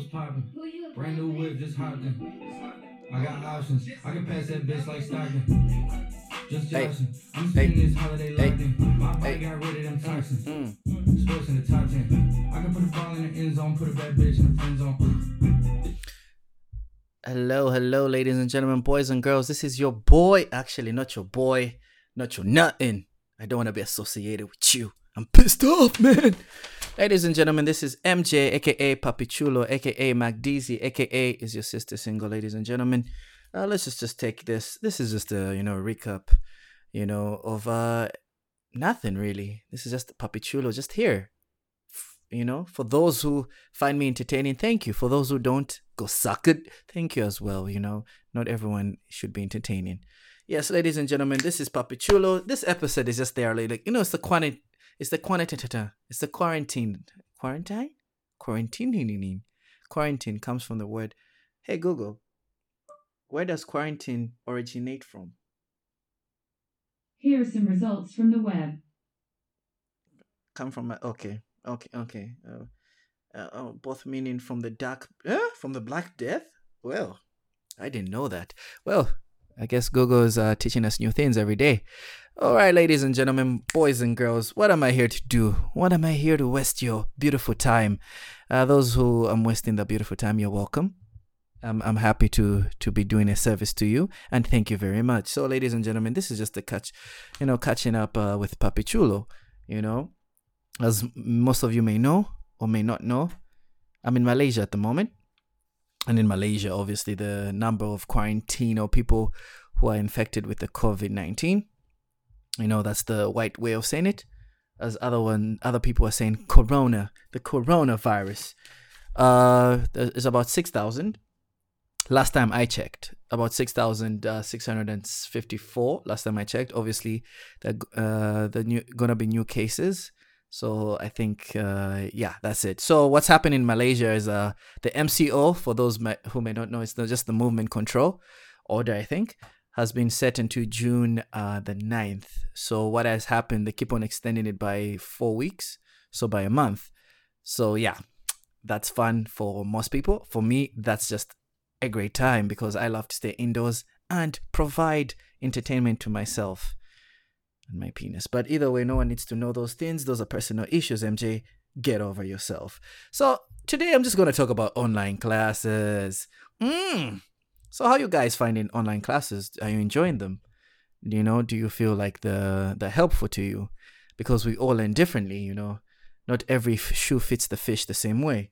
What's poppin'? Brand new whip, just hopped in. I got options. I can pass that bitch like Stockton. Just Hey. I'm Hey. spending this holiday Hey. locked in. My body Hey. got rid of them toxins. Mm. Sports in the top 10. I can put a ball in the end zone, put a bad bitch in the friend zone. Hello, hello, ladies and gentlemen, boys and girls. This is your boy. Actually, not your boy, not your nothing. I don't want to be associated with you. I'm pissed off, man. Ladies and gentlemen, this is MJ, aka Papi Chulo, aka MacDeezy, aka is your sister single, ladies and gentlemen. Uh, let's just just take this. This is just a you know recap, you know of uh nothing really. This is just Papi Chulo, just here. You know, for those who find me entertaining, thank you. For those who don't, go suck it. Thank you as well. You know, not everyone should be entertaining. Yes, ladies and gentlemen, this is Papi Chulo. This episode is just there, like you know, it's the quanti, it's the quantitative, it's the quarantine, quarantine, quarantine. Quarantine comes from the word. Hey Google, where does quarantine originate from? Here are some results from the web. Come from okay, okay, okay. Uh, uh, oh, both meaning from the dark, uh, from the Black Death. Well, I didn't know that. Well, I guess Google is uh, teaching us new things every day. All right, ladies and gentlemen, boys and girls, what am I here to do? What am I here to waste your beautiful time? Uh, those who I'm wasting the beautiful time, you're welcome. I'm, I'm happy to to be doing a service to you, and thank you very much. So, ladies and gentlemen, this is just a catch, you know, catching up uh, with Papi Chulo. You know, as most of you may know or may not know, I'm in Malaysia at the moment. And in Malaysia, obviously, the number of quarantine or people who are infected with the COVID 19, you know, that's the white way of saying it. As other one, other people are saying corona, the coronavirus. Uh, is about 6,000. Last time I checked, about 6,654. Last time I checked, obviously, uh, the new, gonna be new cases. So I think, uh, yeah, that's it. So what's happening in Malaysia is uh, the MCO, for those who may not know, it's not just the movement control order, I think, has been set into June uh, the 9th. So what has happened, they keep on extending it by four weeks, so by a month. So yeah, that's fun for most people. For me, that's just a great time because I love to stay indoors and provide entertainment to myself and my penis. But either way, no one needs to know those things. Those are personal issues, MJ. Get over yourself. So today I'm just gonna talk about online classes. Mm. So how you guys finding online classes? Are you enjoying them? You know? Do you feel like the they're helpful to you? Because we all learn differently, you know. Not every shoe fits the fish the same way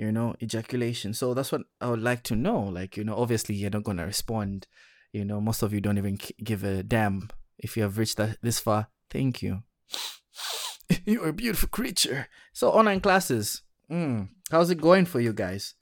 you know ejaculation so that's what i would like to know like you know obviously you're not gonna respond you know most of you don't even give a damn if you have reached that this far thank you you're a beautiful creature so online classes mm, how's it going for you guys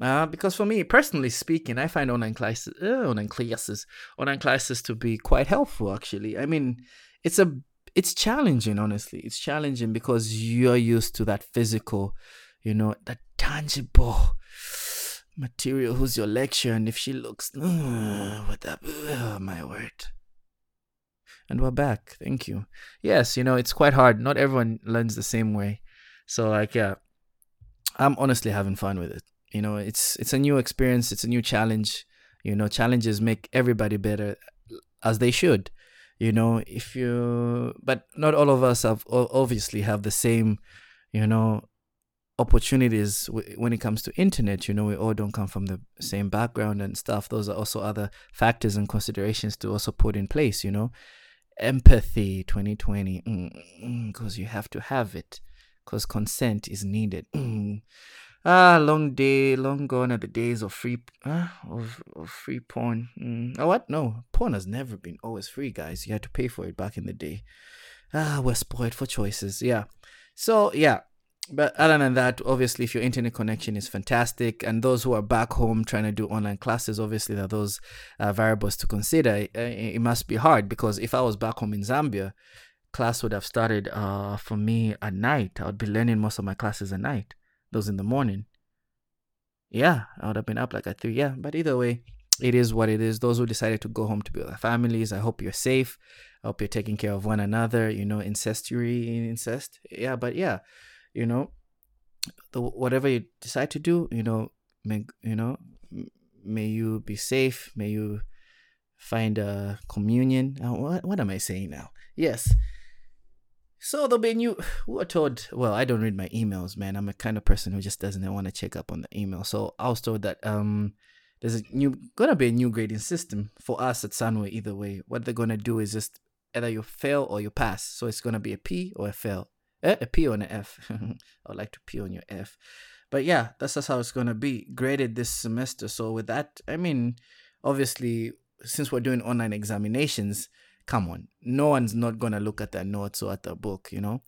uh, because for me personally speaking i find online classes uh, online classes online classes to be quite helpful actually. I mean it's a it's challenging honestly. It's challenging because you're used to that physical you know that tangible material who's your lecturer and if she looks uh, with that uh, my word. And we're back. Thank you. Yes you know it's quite hard. Not everyone learns the same way. So like yeah i'm honestly having fun with it you know it's it's a new experience it's a new challenge. You know challenges make everybody better uh, as they should. You know if you but not all of us have obviously have the same you know opportunities when it comes to internet. You know we all don't come from the same background and stuff. Those are also other factors and considerations to also put in place you know. Empathy 2020 because mm, mm, mm, you have to have it because consent is needed. Mm. Ah long day long gone are the days of free uh, of, of free porn. Mm. oh what? No porn has never been always free guys. You had to pay for it back in the day. Ah we're spoiled for choices. Yeah. So yeah. But other than that, obviously, if your internet connection is fantastic, and those who are back home trying to do online classes, obviously, there are those uh, variables to consider. Uh, it must be hard because if I was back home in Zambia, class would have started uh, for me at night. I would be learning most of my classes at night, those in the morning. Yeah, I would have been up like at three. Yeah, but either way, it is what it is. Those who decided to go home to be with their families, I hope you're safe. I hope you're taking care of one another. You know, incestuary incest. Yeah, but yeah you know the, whatever you decide to do, you know, may, you know, may you be safe. May you find a communion. Uh, what, what am I saying now? Yes. So there'll be a new. Who are told? Well, I don't read my emails, man. I'm a kind of person who just doesn't want to check up on the email. So I was told that um, there's a new gonna be a new grading system for us at Sunway. Either way, what they're gonna do is just either you fail or you pass. So it's gonna be a P or a fail. Eh, a P or an F. I would like to P on your F. But yeah, that's just how it's gonna be graded this semester. So with that, I mean, obviously, since we're doing online examinations, come on, no one's not gonna look at their notes or at their book, you know.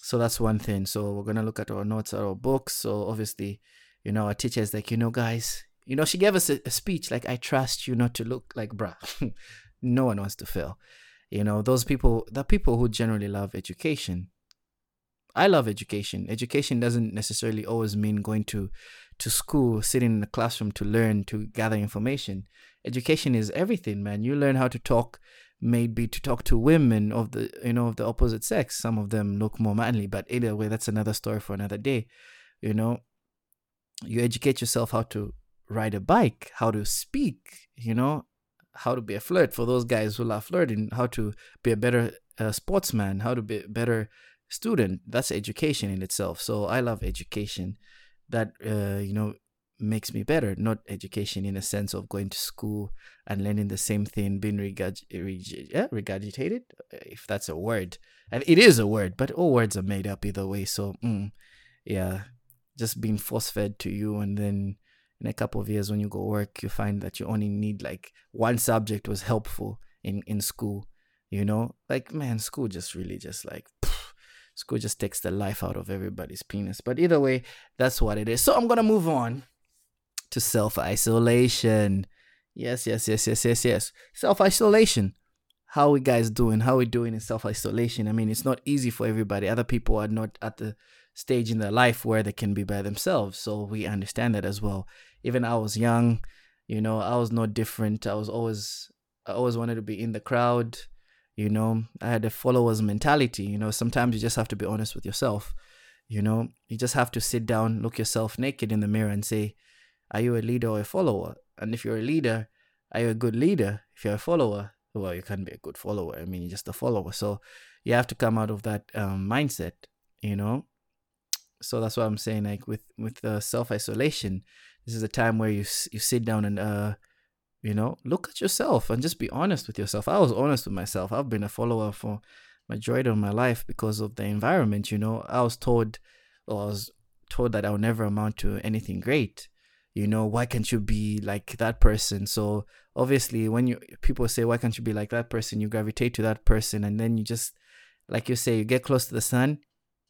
So that's one thing. So we're gonna look at our notes, at our books. So obviously, you know, our teacher is like, you know, guys, you know, she gave us a, a speech like, "I trust you not to look like bruh." no one wants to fail. You know, those people, the people who generally love education. I love education. Education doesn't necessarily always mean going to to school, sitting in a classroom to learn, to gather information. Education is everything, man. You learn how to talk, maybe to talk to women of the you know of the opposite sex. Some of them look more manly, but either way, that's another story for another day. You know, you educate yourself how to ride a bike, how to speak, you know, how to be a flirt for those guys who love flirting, how to be a better uh, sportsman, how to be a better student. That's education in itself. So I love education that, uh, you know, makes me better, not education in a sense of going to school and learning the same thing, being regurg- reg- yeah, regurgitated, if that's a word. And it is a word, but all words are made up either way. So, mm, yeah, just being force fed to you and then in a couple of years when you go work you find that you only need like one subject was helpful in in school you know like man school just really just like school just takes the life out of everybody's penis but either way that's what it is so i'm gonna move on to self-isolation yes yes yes yes yes yes self-isolation how we guys doing how we doing in self-isolation i mean it's not easy for everybody other people are not at the stage in their life where they can be by themselves. So we understand that as well. Even I was young, you know, I was no different. I was always I always wanted to be in the crowd. You know, I had a followers mentality. You know, sometimes you just have to be honest with yourself. You know, you just have to sit down, look yourself naked in the mirror and say, Are you a leader or a follower? And if you're a leader, are you a good leader? If you're a follower, well, you can't be a good follower. I mean, you're just a follower. So you have to come out of that um, mindset, you know, so that's what i'm saying like with with uh, self-isolation this is a time where you you sit down and uh you know look at yourself and just be honest with yourself i was honest with myself i've been a follower for majority of my life because of the environment you know i was told or i was told that i'll never amount to anything great you know why can't you be like that person so obviously when you people say why can't you be like that person you gravitate to that person and then you just like you say you get close to the sun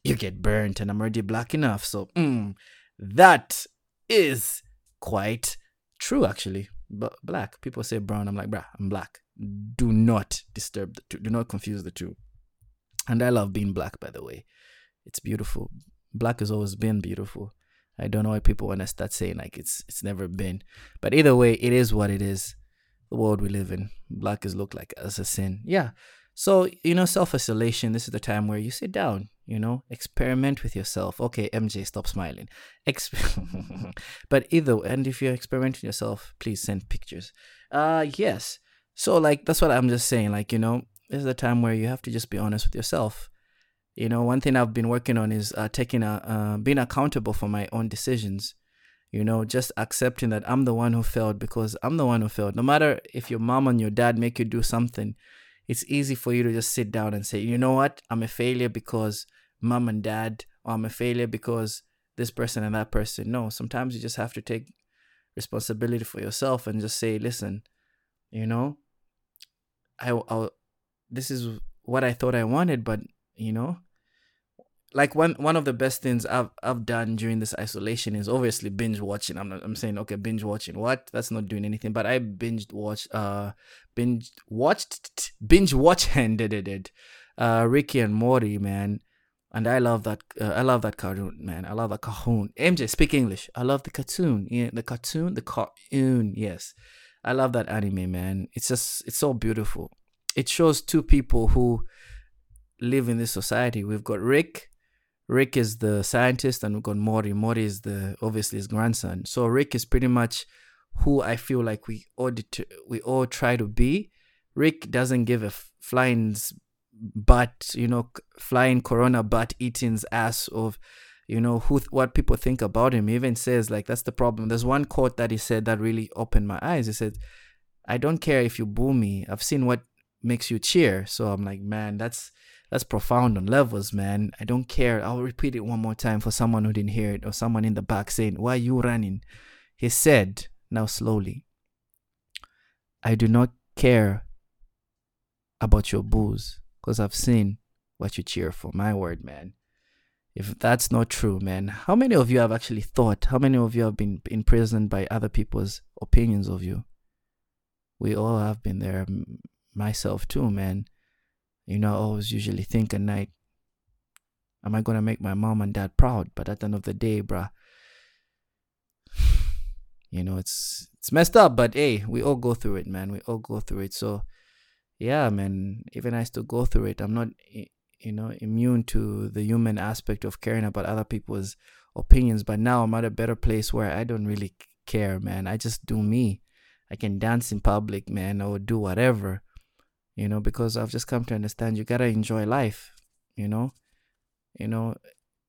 you get burnt and I'm already black enough. So mm, that is quite true, actually. But black, people say brown. I'm like, bruh, I'm black. Do not disturb the two. Do not confuse the two. And I love being black, by the way. It's beautiful. Black has always been beautiful. I don't know why people want to start saying like it's it's never been. But either way, it is what it is. The world we live in. Black is looked like as a sin. Yeah. So, you know, self isolation, this is the time where you sit down, you know, experiment with yourself. Okay, MJ, stop smiling. Exp- but either, and if you're experimenting yourself, please send pictures. Uh, yes. So, like, that's what I'm just saying. Like, you know, this is the time where you have to just be honest with yourself. You know, one thing I've been working on is uh, taking a, uh, being accountable for my own decisions. You know, just accepting that I'm the one who failed because I'm the one who failed. No matter if your mom and your dad make you do something, it's easy for you to just sit down and say, you know what, I'm a failure because mom and dad, or I'm a failure because this person and that person. No, sometimes you just have to take responsibility for yourself and just say, listen, you know, I, I this is what I thought I wanted, but you know, like one one of the best things I've I've done during this isolation is obviously binge watching. I'm not, I'm saying okay binge watching what that's not doing anything, but I binged watch uh binge watched binge watch and did it uh Ricky and Morty man, and I love that uh, I love that cartoon man. I love that cartoon. MJ speak English. I love the cartoon. Yeah, the cartoon, the cartoon. Yes, I love that anime man. It's just it's so beautiful. It shows two people who live in this society. We've got Rick Rick is the scientist, and we've got Morty. Morty is the obviously his grandson. So Rick is pretty much who I feel like we all to, we all try to be. Rick doesn't give a flying's butt, you know, flying Corona butt eating's ass of, you know, who what people think about him. He even says like that's the problem. There's one quote that he said that really opened my eyes. He said, "I don't care if you boo me. I've seen what makes you cheer." So I'm like, man, that's that's profound on levels, man. I don't care. I'll repeat it one more time for someone who didn't hear it or someone in the back saying, "Why are you running?" He said, now slowly, I do not care about your booze because I've seen what you cheer for. My word, man. If that's not true, man, how many of you have actually thought? How many of you have been imprisoned by other people's opinions of you? We all have been there, myself too, man. You know, I always usually think at night, am I to make my mom and dad proud? But at the end of the day, bruh, you know, it's it's messed up, but hey, we all go through it, man. We all go through it. So yeah, man, even I still go through it. I'm not, you know, immune to the human aspect of caring about other people's opinions. But now I'm at a better place where I don't really care, man. I just do me. I can dance in public, man, or do whatever, you know, because I've just come to understand you gotta enjoy life, you know, you know,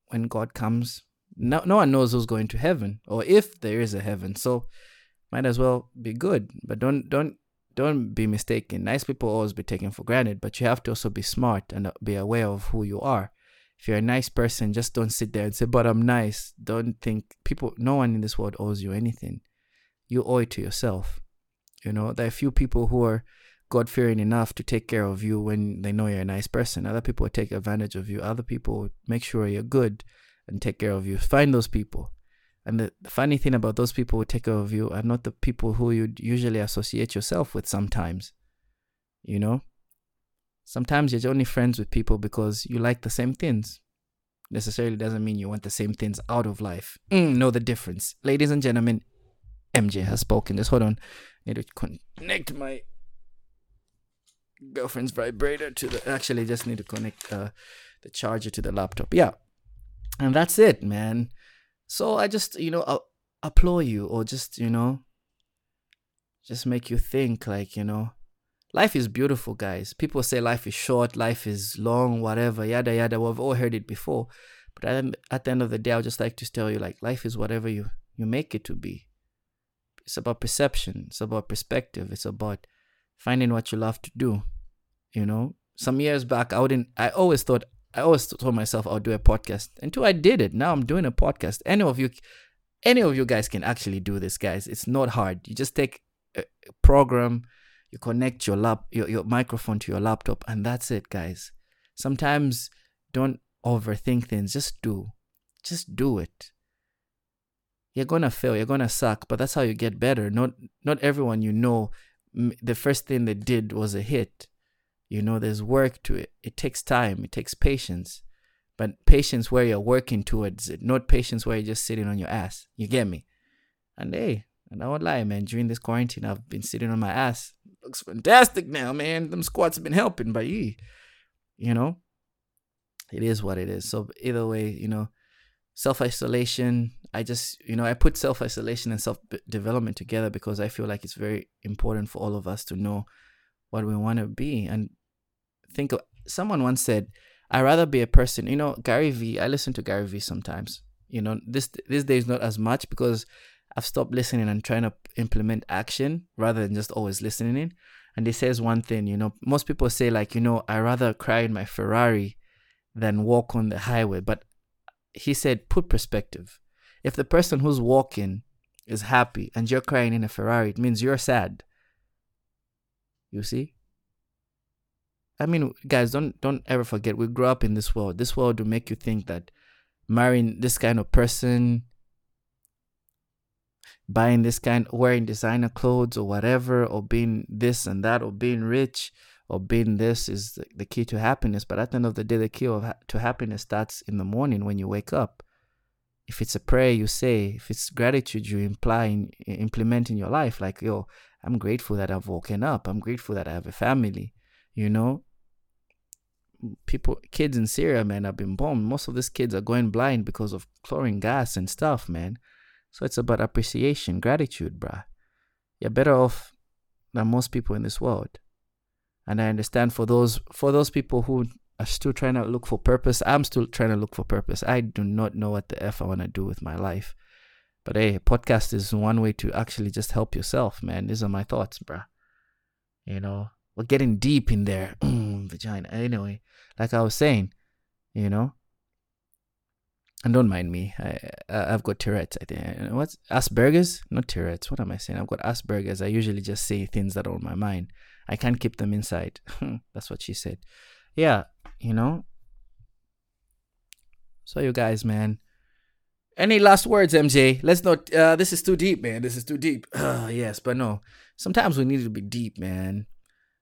when God comes, no, no one knows who's going to heaven or if there is a heaven. So might as well be good, but don't don't don't be mistaken. Nice people always be taken for granted, but you have to also be smart and uh, be aware of who you are. If you're a nice person, just don't sit there and say, "But I'm nice." Don't think people. No one in this world owes you anything. You owe it to yourself. You know, there are few people who are God fearing enough to take care of you when they know you're a nice person. Other people take advantage of you. Other people make sure you're good and take care of you. Find those people. And the, funny thing about those people who take care of you are not the people who you usually associate yourself with sometimes. You know? Sometimes you're only friends with people because you like the same things. Necessarily doesn't mean you want the same things out of life. Mm, know the difference. Ladies and gentlemen, MJ has spoken. Just hold on. I need to connect my girlfriend's vibrator to the. Actually, just need to connect uh, the charger to the laptop. Yeah. And that's it, man. So I just, you know, applaud you or just, you know, just make you think like, you know, life is beautiful, guys. People say life is short, life is long, whatever, yada, yada. We've all heard it before. But at the end of the day, I would just like to tell you, like, life is whatever you, you make it to be. It's about perception. It's about perspective. It's about finding what you love to do. You know, some years back, I wouldn't, I always thought I always told myself I'll do a podcast until I did it. Now I'm doing a podcast. Any of you, any of you guys can actually do this, guys. It's not hard. You just take a program, you connect your lap, your, your microphone to your laptop, and that's it, guys. Sometimes don't overthink things. Just do, just do it. You're gonna fail. You're gonna suck, but that's how you get better. Not not everyone you know. The first thing they did was a hit you know, there's work to it. It takes time, it takes patience. But patience where you're working towards it, not patience where you're just sitting on your ass. You get me? And hey, and I won't lie, man, during this quarantine, I've been sitting on my ass. Looks fantastic now, man. Them squats have been helping, but you, you know, it is what it is. So either way, you know, self isolation. I just, you know, I put self isolation and self development together because I feel like it's very important for all of us to know what we want to be. And think of someone once said, I'd rather be a person, you know, Gary Vee, I listen to Gary Vee sometimes. You know, this this days not as much because I've stopped listening and trying to implement action rather than just always listening in. And he says one thing, you know, most people say like, you know, I rather cry in my Ferrari than walk on the highway. But he said, put perspective. If the person who's walking is happy and you're crying in a Ferrari, it means you're sad. You see? I mean, guys, don't don't ever forget we grew up in this world. This world will make you think that marrying this kind of person, buying this kind, wearing designer clothes or whatever, or being this and that, or being rich, or being this is the, key to happiness. But at the end of the day, the key of to happiness starts in the morning when you wake up. If it's a prayer you say, if it's gratitude you imply in, implement in your life, like yo, I'm grateful that I've woken up. I'm grateful that I have a family, you know? people, kids in Syria, man, have been bombed. Most of these kids are going blind because of chlorine gas and stuff, man. So it's about appreciation, gratitude, bruh. You're better off than most people in this world. And I understand for those for those people who are still trying to look for purpose, I'm still trying to look for purpose. I do not know what the F I want to do with my life. But hey, podcast is one way to actually just help yourself, man. These are my thoughts, bruh. You know, we're getting deep in there. Vagina. Anyway, like I was saying, you know, and don't mind me. I, I have got Tourette's. I think what's Asperger's? Not Tourette's. What am I saying? I've got Asperger's. I usually just say things that are on my mind. I can't keep them inside. That's what she said. Yeah, you know. So you guys, man. Any last words, MJ? Let's not. Uh, this is too deep, man. This is too deep. Uh, yes, but no. Sometimes we need to be deep, man.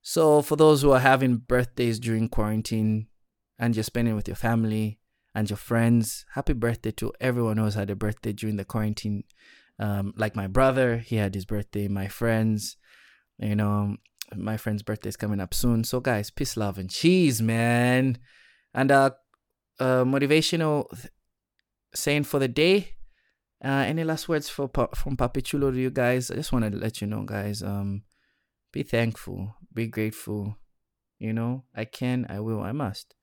So for those who are having birthdays during quarantine and you're spending with your family and your friends, happy birthday to everyone who's had a birthday during the quarantine. Um, like my brother, he had his birthday. My friends, you know, my friend's birthday is coming up soon. So guys, peace, love, and cheese, man. And uh, uh motivational th- saying for the day. Uh, any last words for from Papi Chulo to you guys? I just want to let you know, guys. Um, be thankful, be grateful. You know, I can, I will, I must.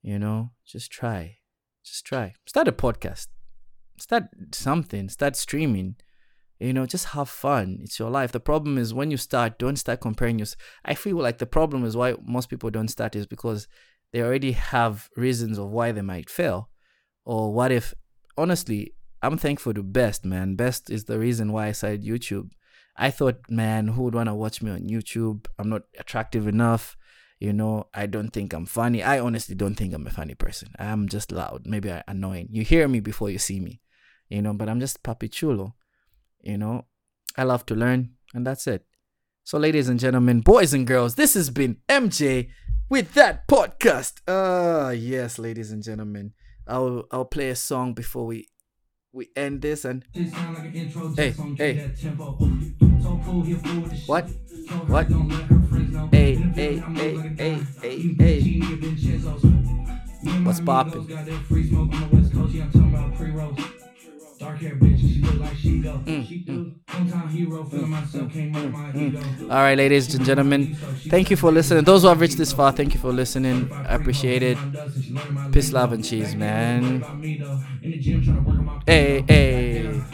You know, just try, just try. Start a podcast, start something, start streaming you know just have fun. It's your life. The problem is when you start don't start comparing yourself i feel like the problem is why most people don't start is because they already have reasons of why they might fail or what if. Honestly i'm thankful to best man. Best is the reason why i started youtube. I thought man who would want to watch me on youtube? I'm not attractive enough. You know i don't think i'm funny. I honestly don't think i'm a funny person. I'm just loud. Maybe annoying. You hear me before you see me you know but i'm just papi chulo you know, I love to learn, and that's it. So, ladies and gentlemen, boys and girls, this has been MJ with that podcast. Ah, uh, yes, ladies and gentlemen. I'll I'll play a song before we we end this and hey hey. what? what? hey hey hey hey hey hey. what's poppin'? Dark hair bitch, she look like she go. Mm, she mm. do. Hero, mm, mm. myself, came out my ego. All right, ladies and gentlemen, thank you for listening. Those who have reached this far, thank you for listening. I appreciate it. Peace, love, and cheese, man. Hey, hey.